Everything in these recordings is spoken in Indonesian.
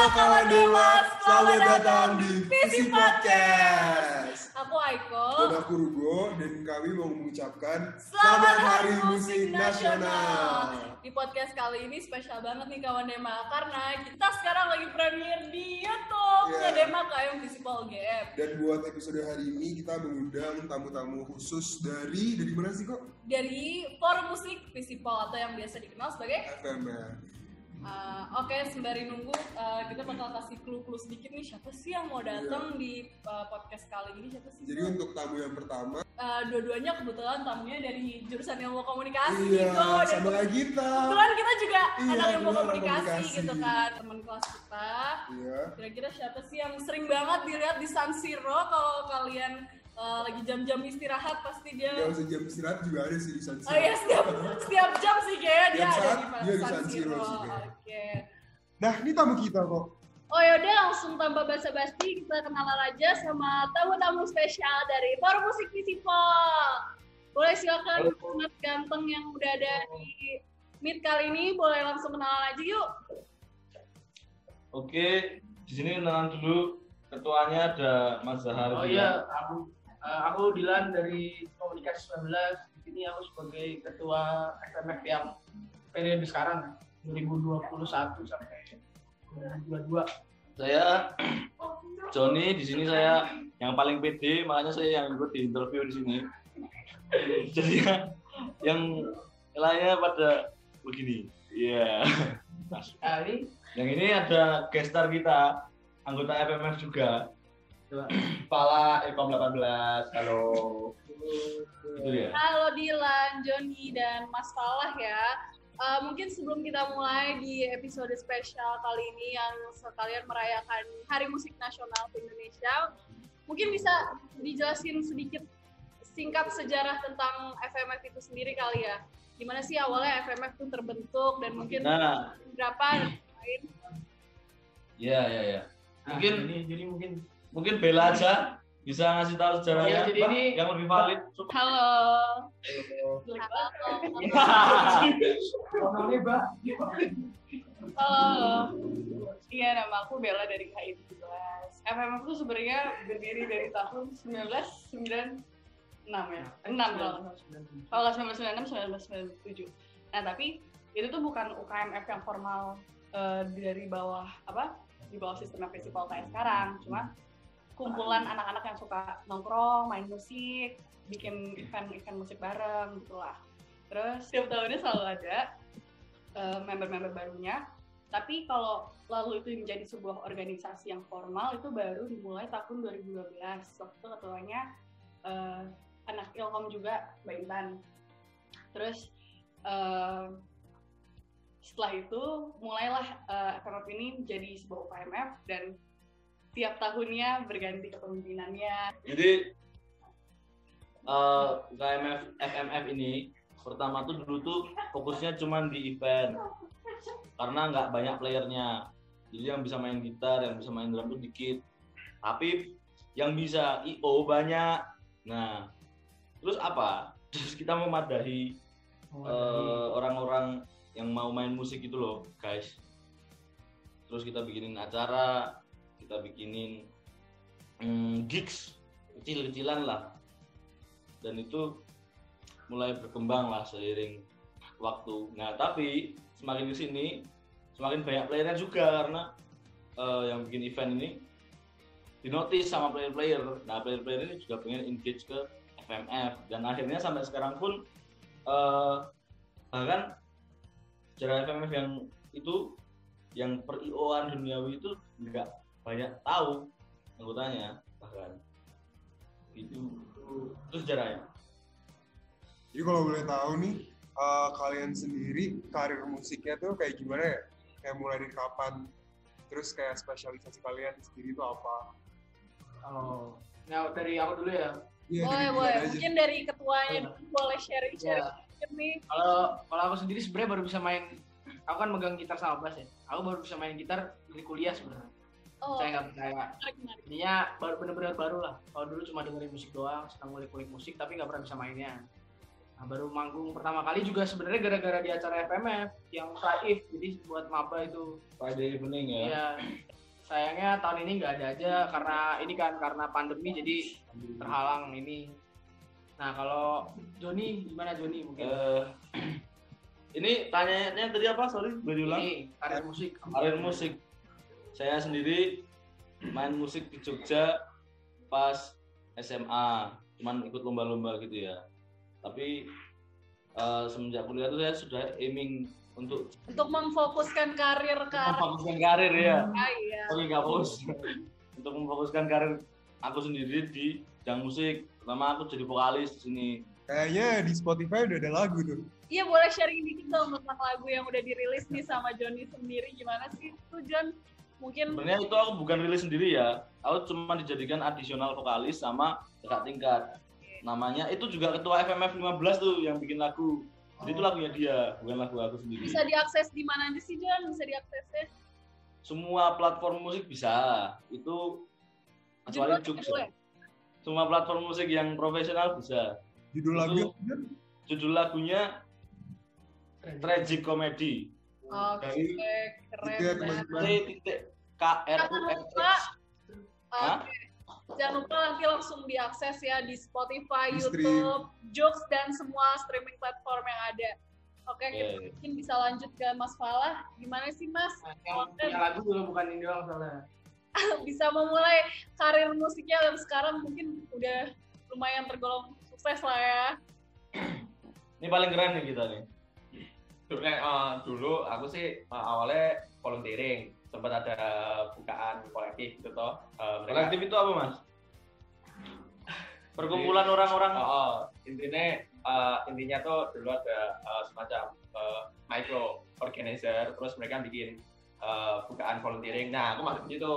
Halo kawan Dewas, selamat datang di Visi Podcast. Aku Aiko. Dan aku Rugo dan kami mau mengucapkan Selamat Hari Musik Nasional. Di podcast kali ini spesial banget nih kawan Dema karena kita sekarang lagi premiere di YouTube Iya. yeah. Dema KM Visipol GM. Dan buat episode hari ini kita mengundang tamu-tamu khusus dari dari mana sih kok? Dari Forum Musik Visipol atau yang biasa dikenal sebagai FMR. Uh, Oke, sembari nunggu, uh, kita bakal kasih clue-clue sedikit nih siapa sih yang mau datang di uh, podcast kali ini siapa sih? Iya. Jadi untuk tamu yang pertama, Uh, dua-duanya kebetulan tamunya dari jurusan ilmu komunikasi iya, gitu. Dan sama kayak kita. kebetulan kita juga Iya, anak ilmu komunikasi, komunikasi. gitu kan, teman kelas kita. Iya. Kira-kira siapa sih yang sering banget dilihat di San Siro kalau kalian uh, lagi jam-jam istirahat pasti dia Yang sejam istirahat juga ada sih di San Oh iya setiap setiap jam sih kayaknya dia Tiap ada saat di dia di San San Siro Siro. Oke. Nah, ini tamu kita kok. Oh yaudah langsung tanpa basa-basi kita kenalan aja sama tamu-tamu spesial dari Forum Musik Visipol. Boleh silakan Mas ganteng yang udah ada di Meet kali ini boleh langsung kenalan aja yuk. Oke, di sini kenalan dulu. Ketuanya ada Mas Zahar. Oh iya, aku eh, aku Dilan dari Komunikasi 19. Di sini aku sebagai ketua FMF yang periode sekarang 2021 sampai 2022. Saya Joni di sini saya yang paling pede, makanya saya yang ikut di interview di sini. Jadi ya, yang lainnya pada begini. Iya. Ini Yang ini ada guest star kita, anggota FMF juga. Kepala Ekom 18. Halo. Itu ya. Halo Dilan, Joni, dan Mas Falah ya. Eh, mungkin sebelum kita mulai di episode spesial kali ini yang sekalian merayakan Hari Musik Nasional di Indonesia, mungkin bisa dijelasin sedikit singkat sejarah tentang FMF itu sendiri kali ya. Gimana sih awalnya FMF itu terbentuk dan mungkin Nah, berapa lain? iya iya iya. Nah, Mungkin ini jadi mungkin mungkin Bella aja bisa ngasih tahu sejarahnya Iya, jadi ini- yang lebih valid. Halo. Mbak. Halo, iya nama aku Bella dari KI 17. FMF itu sebenarnya berdiri dari tahun 1996 ya, 6 kalau nggak salah. Kalau nggak 1996, 1997. Nah tapi itu tuh bukan UKMF yang formal eh, dari bawah apa di bawah sistem festival kayak sekarang, cuma kumpulan anak-anak yang suka nongkrong, main musik, bikin event-event musik bareng gitu lah. Terus setiap tahunnya selalu ada eh, member-member barunya. Tapi kalau lalu itu menjadi sebuah organisasi yang formal itu baru dimulai tahun 2012 waktu ketuanya eh, anak Ilkom juga Mbak Intan. Terus eh, setelah itu mulailah eh, FMF ini menjadi sebuah UKMF dan tiap tahunnya berganti kepemimpinannya Jadi eh KMF FMF ini pertama tuh dulu tuh fokusnya cuma di event karena nggak banyak playernya. Jadi yang bisa main gitar, yang bisa main drum tuh dikit. Tapi yang bisa IO banyak. Nah, terus apa? Terus kita memadahi eh, orang-orang yang mau main musik itu loh, guys. Terus kita bikinin acara, kita bikinin mm, gigs kecil-kecilan lah. Dan itu mulai berkembang lah seiring waktu. Nah, tapi semakin ke sini semakin banyak playernya juga karena eh, yang bikin event ini dinotis sama player-player. Nah, player-player ini juga pengen engage ke FMF dan akhirnya sampai sekarang pun eh, bahkan sejarah FMF yang itu yang per IO-an duniawi itu nggak banyak tahu anggotanya bahkan itu itu sejarahnya Jadi kalau boleh tahu nih, eh, kalian sendiri karir musiknya tuh kayak gimana ya? Kayak mulai dari kapan? Terus kayak spesialisasi kalian sendiri itu apa? Kalau nah dari aku dulu ya. Iya, Boleh, boleh. Aja. Mungkin dari ketuanya dulu boleh sharing-sharing Ya. sedikit nih. Kalau kalau aku sendiri sebenarnya baru bisa main aku kan megang gitar sama bass ya. Aku baru bisa main gitar dari kuliah sebenarnya. Oh, Saya nggak percaya. Intinya baru bener-bener baru lah. Kalau dulu cuma dengerin musik doang, senang ngulik-ngulik musik tapi nggak pernah bisa mainnya. Nah, baru manggung pertama kali juga sebenarnya gara-gara di acara FMF yang Saif, jadi buat maba itu. Friday evening ya. Iya. Sayangnya tahun ini nggak ada aja karena ini kan karena pandemi jadi terhalang ini. Nah kalau Joni gimana Joni mungkin? Eh, ini tanyanya tadi apa? Sorry, boleh diulang. ini karir musik. Karir musik. Saya sendiri main musik di Jogja pas SMA, cuman ikut lomba-lomba gitu ya. Tapi eh, semenjak kuliah itu saya sudah aiming untuk Untuk memfokuskan karir ke arah memfokuskan karir ya. Ah, iya. Nggak fokus. untuk memfokuskan karir aku sendiri di bidang musik. Pertama aku jadi vokalis di sini. Kayaknya di Spotify udah ada lagu tuh. Iya boleh sharing dikit dong tentang lagu yang udah dirilis nih sama Joni sendiri gimana sih tuh Jon? Mungkin Sebenarnya itu aku bukan rilis sendiri ya. Aku cuma dijadikan adisional vokalis sama kakak tingkat. Namanya itu juga ketua FMF 15 tuh yang bikin lagu. Jadi itu lagunya dia, bukan lagu aku sendiri. bisa diakses di mana aja sih Jon? Bisa diaksesnya? Semua platform musik bisa. Itu kecuali Jux. Semua platform musik yang profesional bisa. Judul lagu? Judul lagunya Tragic Comedy. Oke, keren banget. teman-teman. T titik K R U Jangan X lupa? Oke. Jangan lupa nanti langsung diakses ya di Spotify, Di. YouTube, Joox dan semua streaming platform yang ada. Oke, kita mungkin bisa lanjut ke Mas Falah. Gimana sih Mas? Nah, yang punya lagu juga bukan ini doang soalnya. bisa memulai karir musiknya dan sekarang mungkin udah lumayan tergolong sukses lah ya. Ini paling keren nih kita nih. Dulu, eh, dulu aku sih eh, awalnya volunteering. Sempat ada bukaan kolektif gitu toh. Mereka Kolektif itu apa mas? Perkumpulan orang-orang. Oh, oh, intinya eh, intinya tuh dulu ada eh, semacam eh, micro organizer terus mereka bikin eh, bukaan volunteering. Nah aku masuk situ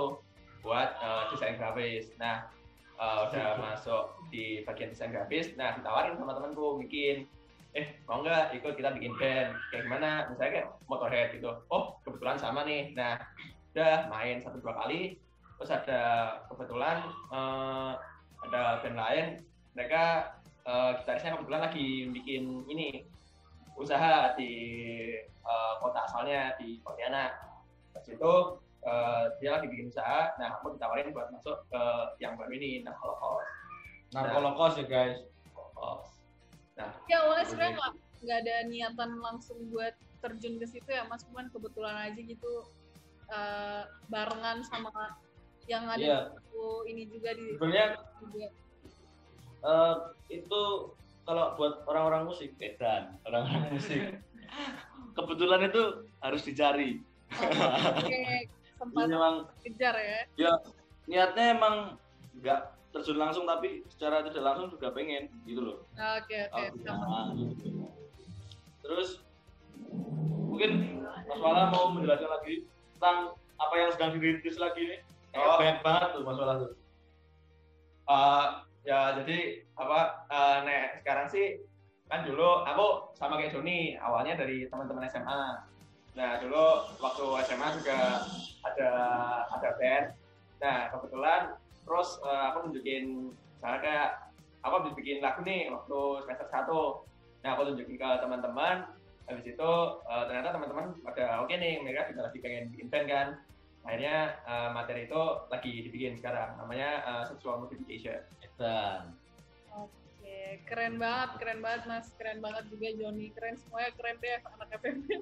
buat eh, desain grafis. Nah eh, udah masuk di bagian desain grafis. Nah ditawarin sama temanku bikin eh mau nggak ikut kita bikin band kayak gimana misalnya kayak motorhead gitu oh kebetulan sama nih nah udah main satu dua kali terus ada kebetulan eh, ada band lain mereka eh, gitarisnya kebetulan lagi bikin ini usaha di eh, kota asalnya di Pontianak. Pas itu eh, dia lagi bikin usaha, nah aku ditawarin buat masuk ke yang baru ini, nah Holocaust. Narkologos ya guys. Holocaust. Ya awalnya sebenarnya nggak nggak ada niatan langsung buat terjun ke situ ya Mas, cuman kebetulan aja gitu eh, barengan sama yang ada di buku ini juga di Sebenarnya juga. eh, itu kalau buat orang-orang musik, eh, dan orang-orang musik. Kebetulan itu harus dicari. Oke, sempat Jadi memang kejar ya. niatnya emang nggak terjun langsung tapi secara tidak langsung juga pengen gitu loh. Oke oke. Oh, nah, gitu. Terus mungkin Mas Wala mau menjelaskan lagi tentang apa yang sedang dirintis lagi nih. Kayak Oh. banyak banget tuh Mas Wala tuh. Eh, ya jadi apa? eh, nek sekarang sih kan dulu aku sama kayak Joni awalnya dari teman-teman SMA. Nah dulu waktu SMA juga ada ada band. Nah kebetulan terus eh, aku nunjukin misalnya kayak aku habis bikin lagu nih waktu semester 1 nah aku tunjukin ke teman-teman. Habis itu eh, ternyata teman-teman pada oke nih mereka juga lagi pengen bikin band kan. Akhirnya eh, materi itu lagi dibikin sekarang. Namanya eh, sexual modification Dan Oke, keren banget, keren banget Mas, keren banget juga Joni, keren semuanya keren deh anak FMB.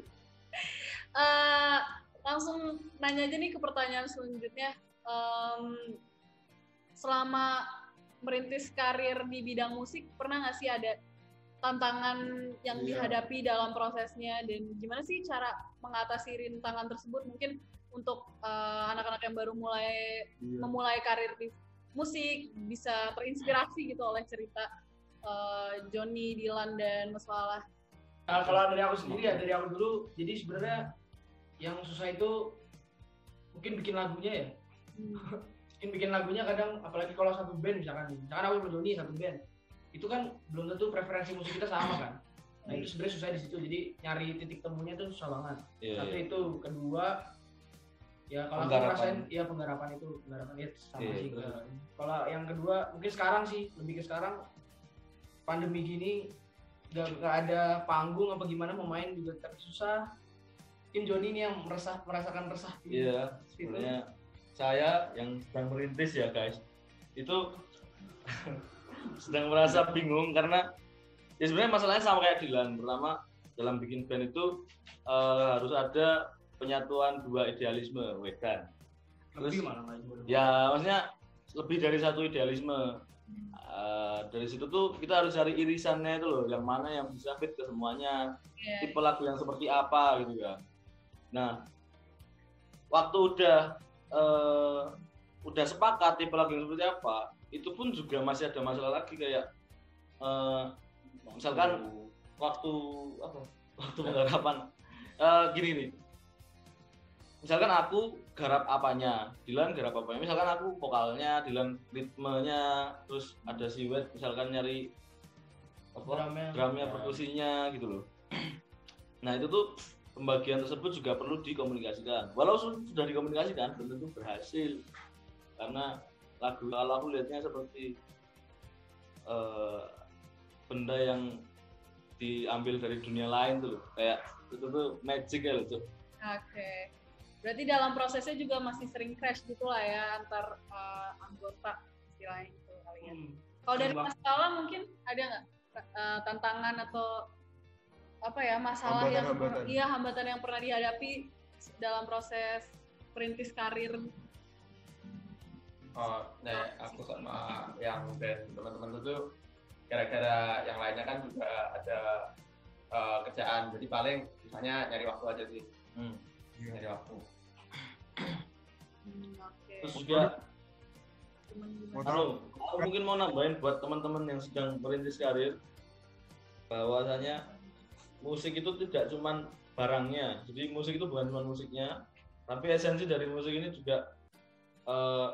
Eh, langsung nanya aja nih ke pertanyaan selanjutnya. Em, selama merintis karir di bidang musik, pernah nggak sih ada tantangan yang Iya. dihadapi dalam prosesnya dan gimana sih cara mengatasi rintangan tersebut? Mungkin untuk eh, anak-anak yang baru mulai Iya. memulai karir di musik bisa terinspirasi gitu oleh cerita eh, Joni, Dilan dan Mas Falah. Nah, kalau dari aku sendiri ya dari aku dulu jadi sebenarnya yang susah itu mungkin bikin lagunya ya mungkin bikin lagunya kadang apalagi kalau satu band misalkan misalkan aku sama Joni satu band. Itu kan belum tentu preferensi musik kita sama kan. Nah itu sebenarnya susah di situ. Jadi nyari titik temunya tuh susah banget. Iya, satu iya. itu. Kedua ya kalau aku ngerasain ya penggarapan itu. Penggarapan itu sama Iya, sih terus? kalau yang kedua mungkin sekarang sih lebih ke sekarang pandemi gini nggak ada panggung apa gimana mau main juga tapi susah. Mungkin Joni ini yang meresah merasakan resah. Iya, situ. sebenarnya saya yang sedang merintis ya guys, itu sedang merasa bingung karena ya sebenarnya masalahnya sama kayak Dilan. Pertama dalam bikin band itu eh, harus ada penyatuan dua idealisme, wedan. lebih Terus- malah nggak Ya maksudnya lebih dari satu idealisme. Eh, dari situ tuh kita harus cari irisannya itu loh, yang mana yang bisa fit ke semuanya Iya. tipe lagu yang seperti apa gitu kan. Nah, waktu udah eh, udah sepakat tipe lagu yang seperti apa, itu pun juga masih ada masalah lagi kayak eh, misalkan waktu apa? Waktu penggarapan Eh, gini nih. Misalkan aku garap apanya, Dilan garap apanya. Misalkan aku vokalnya, Dilan ritmenya, terus ada si Wet misalkan nyari apa? drumnya drumnya perkusinya gitu loh nah itu tuh pembagian tersebut juga perlu dikomunikasikan walau su- sudah dikomunikasikan belum tentu berhasil karena lagu kalau aku lihatnya seperti eh, benda yang diambil dari dunia lain tuh loh kayak itu tuh magic ya loh Cuk. Oke. Berarti dalam prosesnya juga masih sering crash gitu lah ya antar eh, anggota istilahnya gitu kalian. Hmm. Kalau dari Sering Mas Kala mungkin ada nggak eh, tantangan atau apa ya masalah yang Hambatan-hambatan. iya hambatan yang pernah dihadapi dalam proses perintis karir? Oh, nah aku sama yang band teman-teman itu gara-gara yang lainnya kan juga ada eh, kerjaan, jadi paling misalnya nyari waktu aja sih, Hmm. nyari waktu. Hmm, Oke. terus juga aku mungkin mau nambahin buat teman-teman yang sedang merintis karir bahwasanya musik itu tidak cuman barangnya. Jadi musik itu bukan cuma musiknya, tapi esensi dari musik ini juga eh,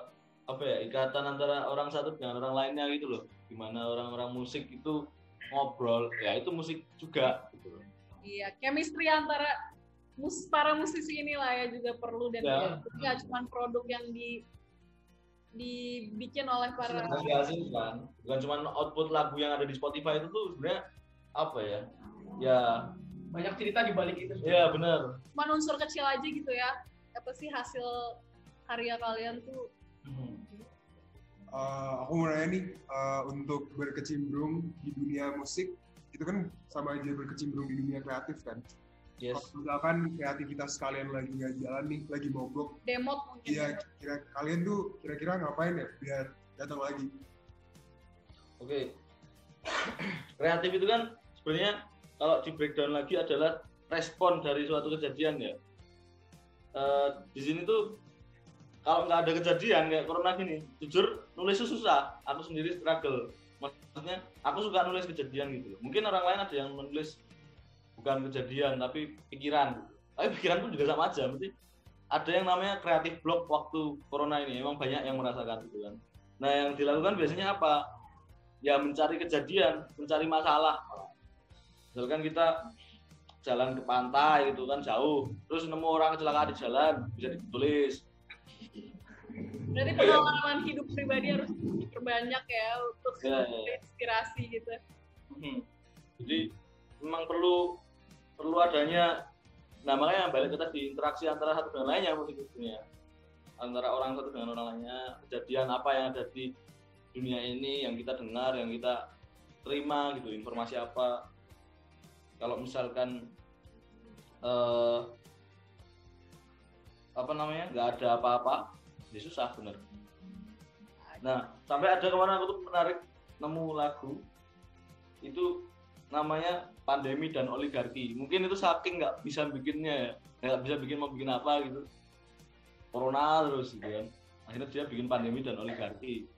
apa ya ikatan antara orang satu dengan orang lainnya gitu loh. Gimana orang-orang musik itu ngobrol, ya itu musik juga gitu loh. Iya, chemistry antara mus para musisi inilah ya juga perlu dan Ya. nggak cuma produk yang di dibikin oleh para Menghasilkan, bukan cuma output lagu yang ada di Spotify itu tuh sebenarnya apa ya? Ya, banyak cerita di balik itu ya benar. cuma unsur kecil aja gitu ya. Apa sih hasil karya kalian tuh? Hmm. Eh, aku mau nanya nih, eh, untuk berkecimpung di dunia musik, itu kan sama aja berkecimpung di dunia kreatif kan? Yes. Kalau misalkan kreativitas kalian lagi nggak jalan nih, lagi mogok, Demot mungkin. iya kira kalian tuh kira-kira ngapain ya biar datang lagi? Oke. Kreatif itu kan sebenarnya kalau di breakdown lagi adalah respon dari suatu kejadian ya. Eh, di sini tuh kalau nggak ada kejadian kayak corona gini, jujur nulis susah. Aku sendiri struggle. Maksudnya aku suka nulis kejadian gitu. Mungkin orang lain ada yang menulis bukan kejadian tapi pikiran. Tapi pikiran pun juga sama aja. Mesti ada yang namanya kreatif block waktu corona ini. Emang banyak yang merasakan gitu kan. Nah yang dilakukan biasanya apa? ya mencari kejadian, mencari masalah. Misalkan kita jalan ke pantai gitu kan jauh, terus nemu orang kecelakaan di jalan, bisa ditulis. Berarti pengalaman hidup pribadi harus diperbanyak ya untuk Ya, ya. inspirasi gitu. Hmm. Jadi memang perlu perlu adanya nah makanya balik ke tadi interaksi antara satu dengan lainnya musik ya antara orang satu dengan orang lainnya kejadian apa yang ada di dunia ini yang kita dengar yang kita terima gitu informasi apa kalau misalkan eh, apa namanya nggak ada apa-apa ya susah bener. Nah sampai ada ke mana aku tuh menarik nemu lagu itu namanya pandemi dan oligarki. Mungkin itu saking nggak bisa bikinnya ya nggak bisa bikin mau bikin apa gitu. Corona terus gitu kan. Akhirnya dia bikin pandemi dan oligarki.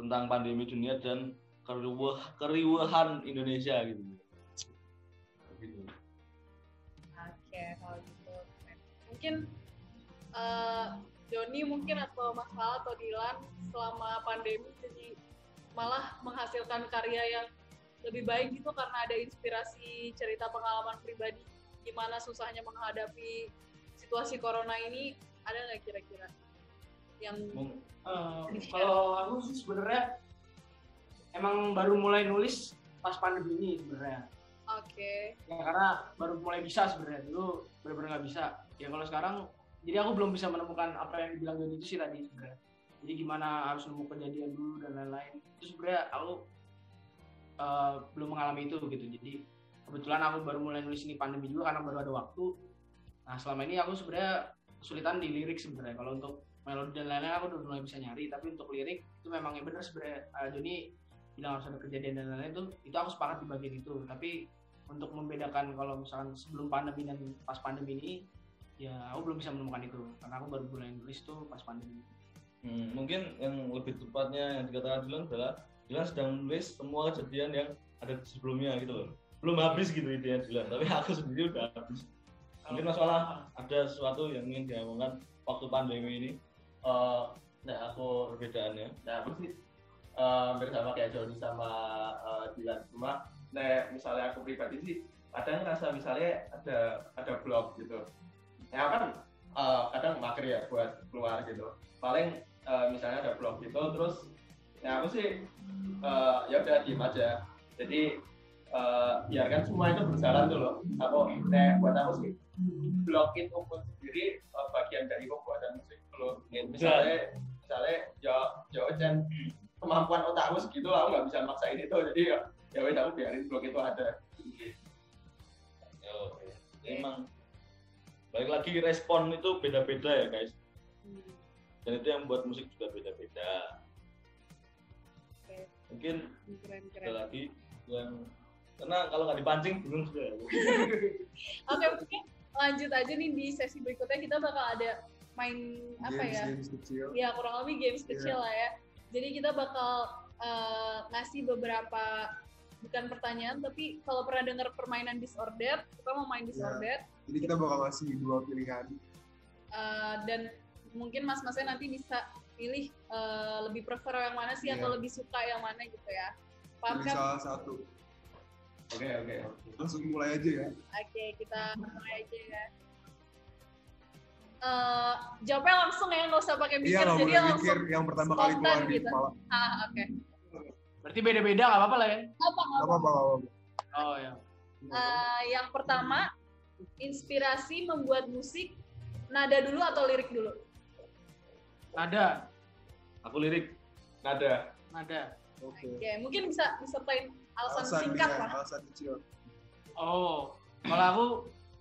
Tentang pandemi dunia dan keriuh keriuhan Indonesia gitu gitu Mungkin eh Joni mungkin atau Mas Fal atau Dilan selama pandemi jadi malah menghasilkan karya yang lebih baik gitu karena ada inspirasi cerita pengalaman pribadi gimana susahnya menghadapi situasi corona ini ada nggak kira-kira yang Eh, kalau aku sih sebenarnya emang baru mulai nulis pas pandemi ini sebenarnya. Oke. Ya karena baru mulai bisa sebenarnya dulu benar-benar nggak bisa. Ya kalau sekarang jadi aku belum bisa menemukan apa yang dibilang Doni itu sih tadi sebenarnya. Jadi gimana harus nemu kejadian dulu dan lain-lain. Itu sebenarnya aku eh, belum mengalami itu gitu. Jadi kebetulan aku baru mulai nulis ini pandemi juga karena baru ada waktu. Nah selama ini aku sebenarnya kesulitan di lirik sebenarnya. Kalau untuk melodi dan lain-lain aku udah mulai bisa nyari. Tapi untuk lirik itu memang yang benar sebenarnya. Eh, Joni bilang harus ada kejadian dan lain-lain itu itu aku sepakat di bagian itu. Tapi untuk membedakan kalau misalkan sebelum pandemi dan pas pandemi ini ya aku belum bisa menemukan itu karena aku baru mulai nulis tuh pas pandemi. Hmm, mungkin yang lebih tepatnya yang dikatakan Dylan adalah Dylan sedang menulis semua kejadian yang ada sebelumnya gitu loh. Belum habis gitu idenya Dylan, tapi aku sendiri udah habis. Mungkin masalah ada sesuatu yang ingin diomongkan waktu pandemi ini Eh, nah aku perbedaannya. nah aku sih eh, hampir sama kayak Joni sama eh, Dilan cuma nah misalnya aku pribadi sih kadang ngerasa misalnya ada ada blog gitu. Ya kan eh, kadang mager ya buat keluar gitu. Paling eh, misalnya ada blog gitu terus ya aku sih eh, ya udah diem aja. Jadi eh, biarkan semua itu berjalan tuh loh. Aku nah buat aku sih blog itu pun sendiri eh, bagian dari pembuatan musik loh. Misalnya misalnya ya ya dan kemampuan otakku segitu aku nggak bisa maksain itu. Jadi ya ya wes aku biarin blog itu ada Ya, oke. Emang balik lagi respon itu beda-beda ya guys. Hmm. Dan itu yang buat musik juga beda-beda. Oke. Mungkin Keren ada lagi yang karena kalau nggak dipancing bingung sudah. Oke mungkin lanjut aja nih di sesi berikutnya kita bakal ada main apa games ya? games kecil Ya kurang lebih games Iya. kecil lah ya. Jadi kita bakal eh, ngasih beberapa bukan pertanyaan tapi kalau pernah dengar permainan disorder, kita mau main disorder jadi kita bakal ngasih dua pilihan eh, dan mungkin mas-masnya nanti bisa pilih eh, lebih prefer yang mana sih Iya. atau lebih suka yang mana gitu ya. Paham pilih kan? salah satu oke oke langsung mulai aja ya Oke, kita mulai aja ya. Eh, jawabnya langsung ya, nggak usah pakai mikir. iya Jadi langsung mikir yang pertama kali spontan keluar di gitu. kepala Ah, oke. Berarti beda-beda nggak apa-apa lah ya? Apa nggak apa-apa Oh ya. Eh, yang pertama, inspirasi membuat musik, nada dulu atau lirik dulu? Nada, Aku lirik nada nada. oke Oke, mungkin bisa disertain alasan, alasan singkat dia lah. alasan kecil Oh, kalau aku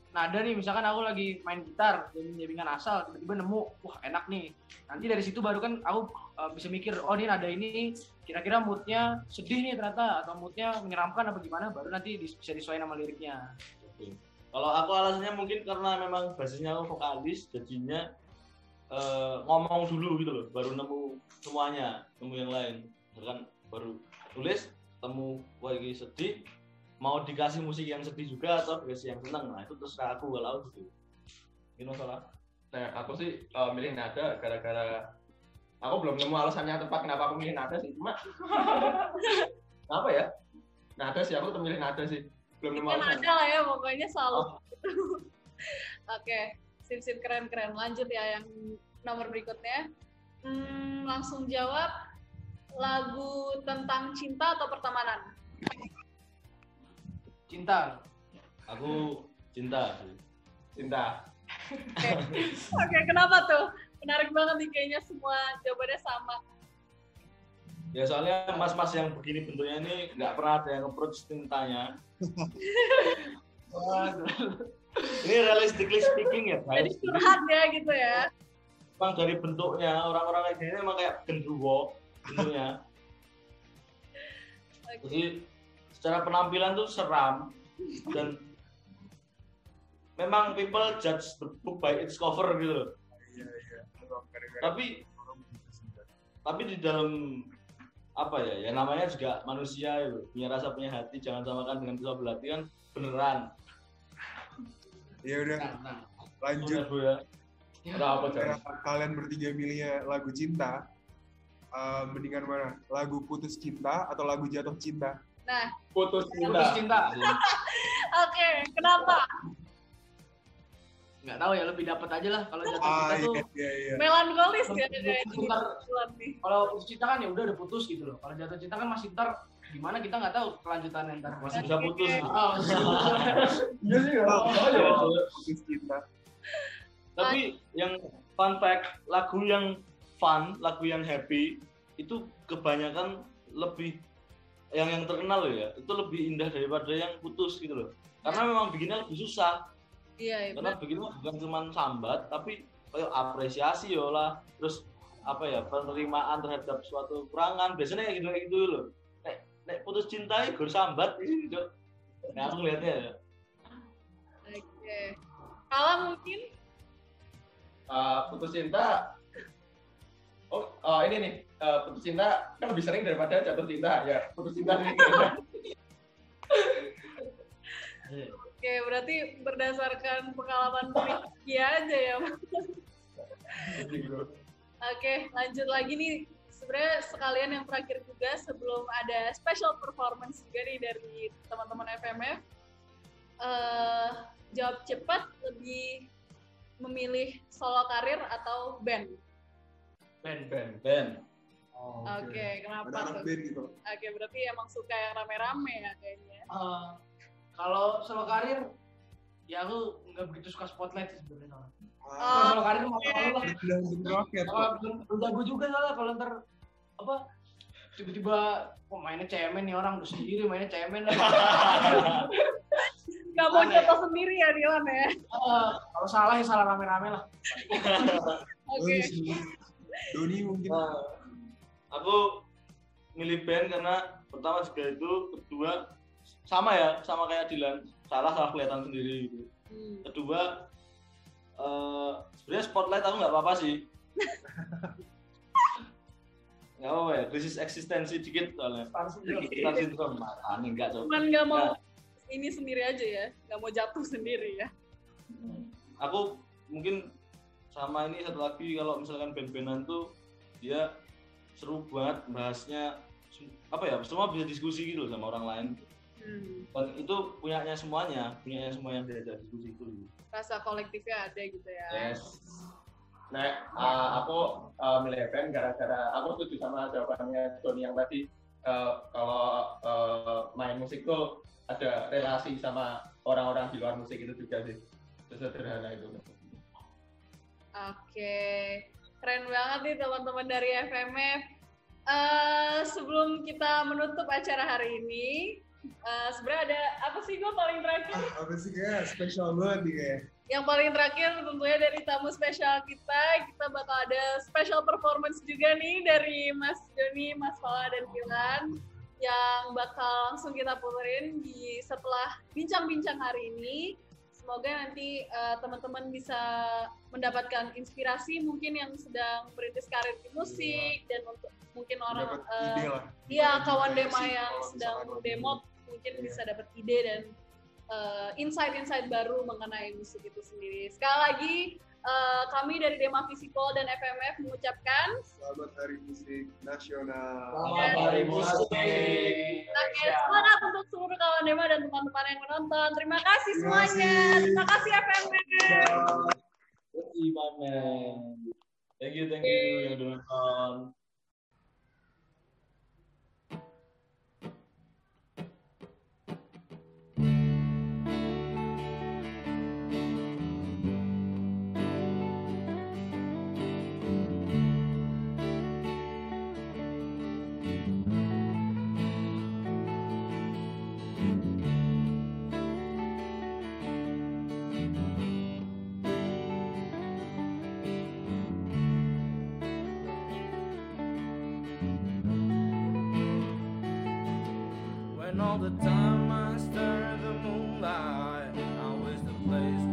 nada nih, misalkan aku lagi main gitar dan jaringan asal, tiba-tiba nemu, wah enak nih. Nanti dari situ baru kan aku uh, bisa mikir, oh ini nada ini kira-kira moodnya sedih nih ternyata, atau moodnya menyeramkan apa gimana, baru nanti bisa disesuaikan sama liriknya. Kalau aku alasannya mungkin karena memang basisnya aku vokalis, jadinya eh, ngomong dulu gitu loh, baru nemu semuanya, nemu yang lain. Misalkan baru tulis, temu wah sedih, mau dikasih musik yang sedih juga atau dikasih yang senang, nah itu terserah aku kalau gitu. Ini masalah. nah aku sih eh, milih nada gara-gara aku belum nemu alasannya yang tepat kenapa aku milih nada sih cuma apa ya nada sih aku tetap milih nada sih belum nemu alasan ada lah ya, pokoknya selalu. Oke, sip-sip keren-keren. Lanjut ya yang nomor berikutnya. Hmm, langsung jawab lagu tentang cinta atau pertemanan? Cinta. Aku cinta sih. cinta Oke, Oke, kenapa tuh? Menarik banget nih kayaknya semua jawabannya sama. Ya soalnya mas-mas yang begini bentuknya ini nggak pernah ada yang approach cintanya. Ini realistically speaking ya Jadi guys. curhat ya gitu ya. Emang dari bentuknya orang-orang kayak gini emang kayak genderuwo bentuknya. Oke. Jadi secara penampilan tuh seram. Dan memang people judge the book by its cover gitu. Loh. iya. Iya Tapi tapi di dalam apa ya ya namanya juga manusia ya, punya rasa punya hati jangan samakan dengan pisau belati kan beneran. Ya udah Nah, nah. lanjut. Udah, Bu, ya. Udah apa Karena Jon? kalian bertiga milihnya lagu cinta? Eh, mendingan mana? Lagu putus cinta atau lagu jatuh cinta putus Putus cinta cinta. Oke, kenapa? Nggak tahu ya, lebih dapat aja lah kalau jatuh ah cinta tuh. iya iya iya Melankolis ya nih. Kalau putus cinta kan ya udah udah putus gitu loh. Kalau jatuh cinta kan masih ntar gimana kita nggak tahu kelanjutannya ntar. Masih bisa putus. Oh, Iya sih. Oh, iya. Putus cinta. Tapi yang fun fact, lagu yang fun, lagu yang happy itu kebanyakan lebih yang yang terkenal ya, itu lebih indah daripada yang putus gitu loh. Karena memang bikinnya lebih susah. Iya, iya. Karena bikinnya bukan cuma sambat, tapi kayak apresiasi ya lah. Terus apa ya penerimaan terhadap suatu kurangan biasanya kayak gitu kayak gitu loh. Nek, nek putus cinta ya gue sambat gitu. Nah, aku ngeliatnya ya. Oke. Kala mungkin Eh, putus cinta. Oh, eh, ini nih. Eh, putus cinta kan lebih sering daripada jatuh cinta ya. Putus cinta. Oke, berarti berdasarkan pengalaman Rifki aja ya. Mas. Oke, lanjut lagi nih. Sebenarnya sekalian yang terakhir juga sebelum ada special performance juga nih dari teman-teman FMF. eh jawab cepat lebih memilih solo karir atau band. Ben. Ben. Ben. Oh, Oke, kenapa Ada anak tuh? band gitu. Oke, berarti emang suka yang rame-rame ya kayaknya. Eh, kalau solo karir, ya aku nggak begitu suka spotlight sih sebenarnya. Kalau Ah, solo karir mau mau lah. udah. Kalau jago juga salah kalau ntar apa tiba-tiba kok mainnya cemen nih orang udah sendiri mainnya cemen lah. Gak mau Gimana ya? jatuh sendiri ya Dilan ya. Eh, kalau salah ya salah rame-rame lah. Oke. Doni mungkin. Nah, aku milih band karena pertama juga itu, kedua sama ya, sama kayak Dilan, salah salah kelihatan sendiri gitu. Hmm. Kedua, eh sebenarnya spotlight aku nggak apa-apa sih. Nggak apa-apa ya, krisis eksistensi dikit soalnya. Star syndrome. Star syndrome, nah, aneh nggak coba. Cuman gak mau ini sendiri aja ya, gak mau jatuh sendiri ya. Aku mungkin sama ini satu lagi kalau misalkan band-bandan tuh dia seru banget bahasnya apa ya semua bisa diskusi gitu sama orang lain Hmm. dan itu punyanya semuanya punyanya semua yang diajak diskusi itu Rasa kolektifnya ada gitu ya. Yes. Nah, eh, aku eh, milih Ben gara-gara aku setuju sama jawabannya Doni yang tadi eh, kalau eh, main musik tuh ada relasi sama orang-orang di luar musik itu juga sih. Sesederhana itu. Oke, keren banget nih teman-teman dari FMF. Eh, sebelum kita menutup acara hari ini, eh, sebenarnya ada apa sih gue paling terakhir? Ah, apa sih kayak spesial banget nih kayak. Yang paling terakhir tentunya dari tamu spesial kita, kita bakal ada special performance juga nih dari Mas Joni, Mas Fala, dan Dilan yang bakal langsung kita puterin di setelah bincang-bincang hari ini. Semoga nanti eh, teman-teman bisa mendapatkan inspirasi mungkin yang sedang merintis karir di musik dan untuk mungkin orang Dapat lah. Iya, kawan Dema yang sedang demo mungkin bisa dapat ide dan uh, insight-insight baru mengenai musik itu sendiri. Sekali lagi, uh, kami dari Dema Fisikol dan FMF mengucapkan Selamat Hari Musik Nasional. Selamat Hari Musik. Kawan Dema dan teman-teman yang menonton. Terima kasih semuanya. Terima kasih FMF. Terima kasih. Thank you, thank you yang udah nonton. The time I stare at the moonlight, I is the place